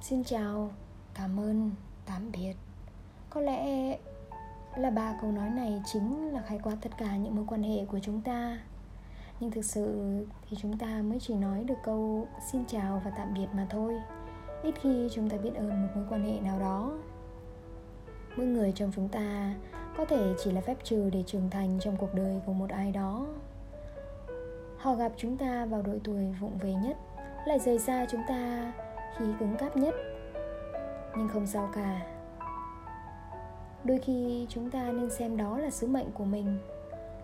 xin chào, cảm ơn, tạm biệt. Có lẽ là ba câu nói này chính là khái quát tất cả những mối quan hệ của chúng ta. Nhưng thực sự thì chúng ta mới chỉ nói được câu xin chào và tạm biệt mà thôi. Ít khi chúng ta biết ơn một mối quan hệ nào đó. Mỗi người trong chúng ta có thể chỉ là phép trừ để trưởng thành trong cuộc đời của một ai đó. Họ gặp chúng ta vào độ tuổi vụng về nhất, lại rời xa chúng ta khi cứng cáp nhất. Nhưng không sao cả. Đôi khi chúng ta nên xem đó là sứ mệnh của mình,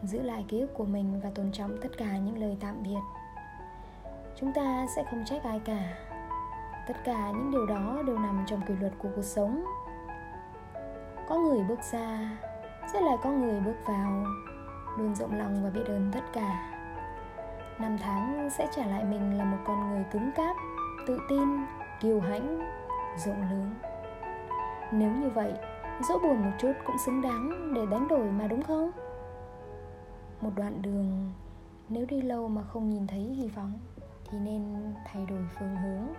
giữ lại ký ức của mình và tôn trọng tất cả những lời tạm biệt. Chúng ta sẽ không trách ai cả. Tất cả những điều đó đều nằm trong quy luật của cuộc sống. Có người bước ra sẽ lại có người bước vào, luôn rộng lòng và biết ơn tất cả. Năm tháng sẽ trả lại mình là một con người cứng cáp, tự tin kiêu hãnh, rộng lớn. Nếu như vậy, dẫu buồn một chút cũng xứng đáng để đánh đổi mà đúng không? Một đoạn đường, nếu đi lâu mà không nhìn thấy hy vọng, thì nên thay đổi phương hướng.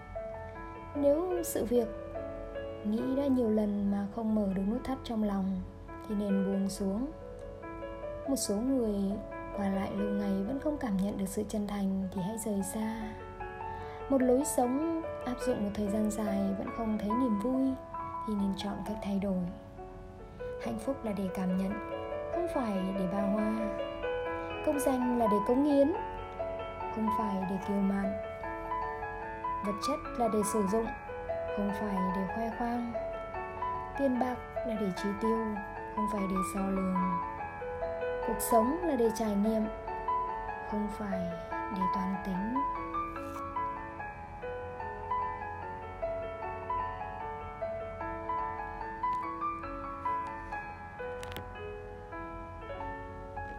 Nếu sự việc nghĩ đã nhiều lần mà không mở được nút thắt trong lòng, thì nên buông xuống. Một số người qua lại lâu ngày vẫn không cảm nhận được sự chân thành thì hãy rời xa một lối sống áp dụng một thời gian dài vẫn không thấy niềm vui thì nên chọn cách thay đổi. Hạnh phúc là để cảm nhận, không phải để bao hoa. Công danh là để cống hiến, không phải để kiêu mạn. Vật chất là để sử dụng, không phải để khoe khoang. Tiền bạc là để chi tiêu, không phải để so lường cuộc sống là để trải nghiệm, không phải để toán tính.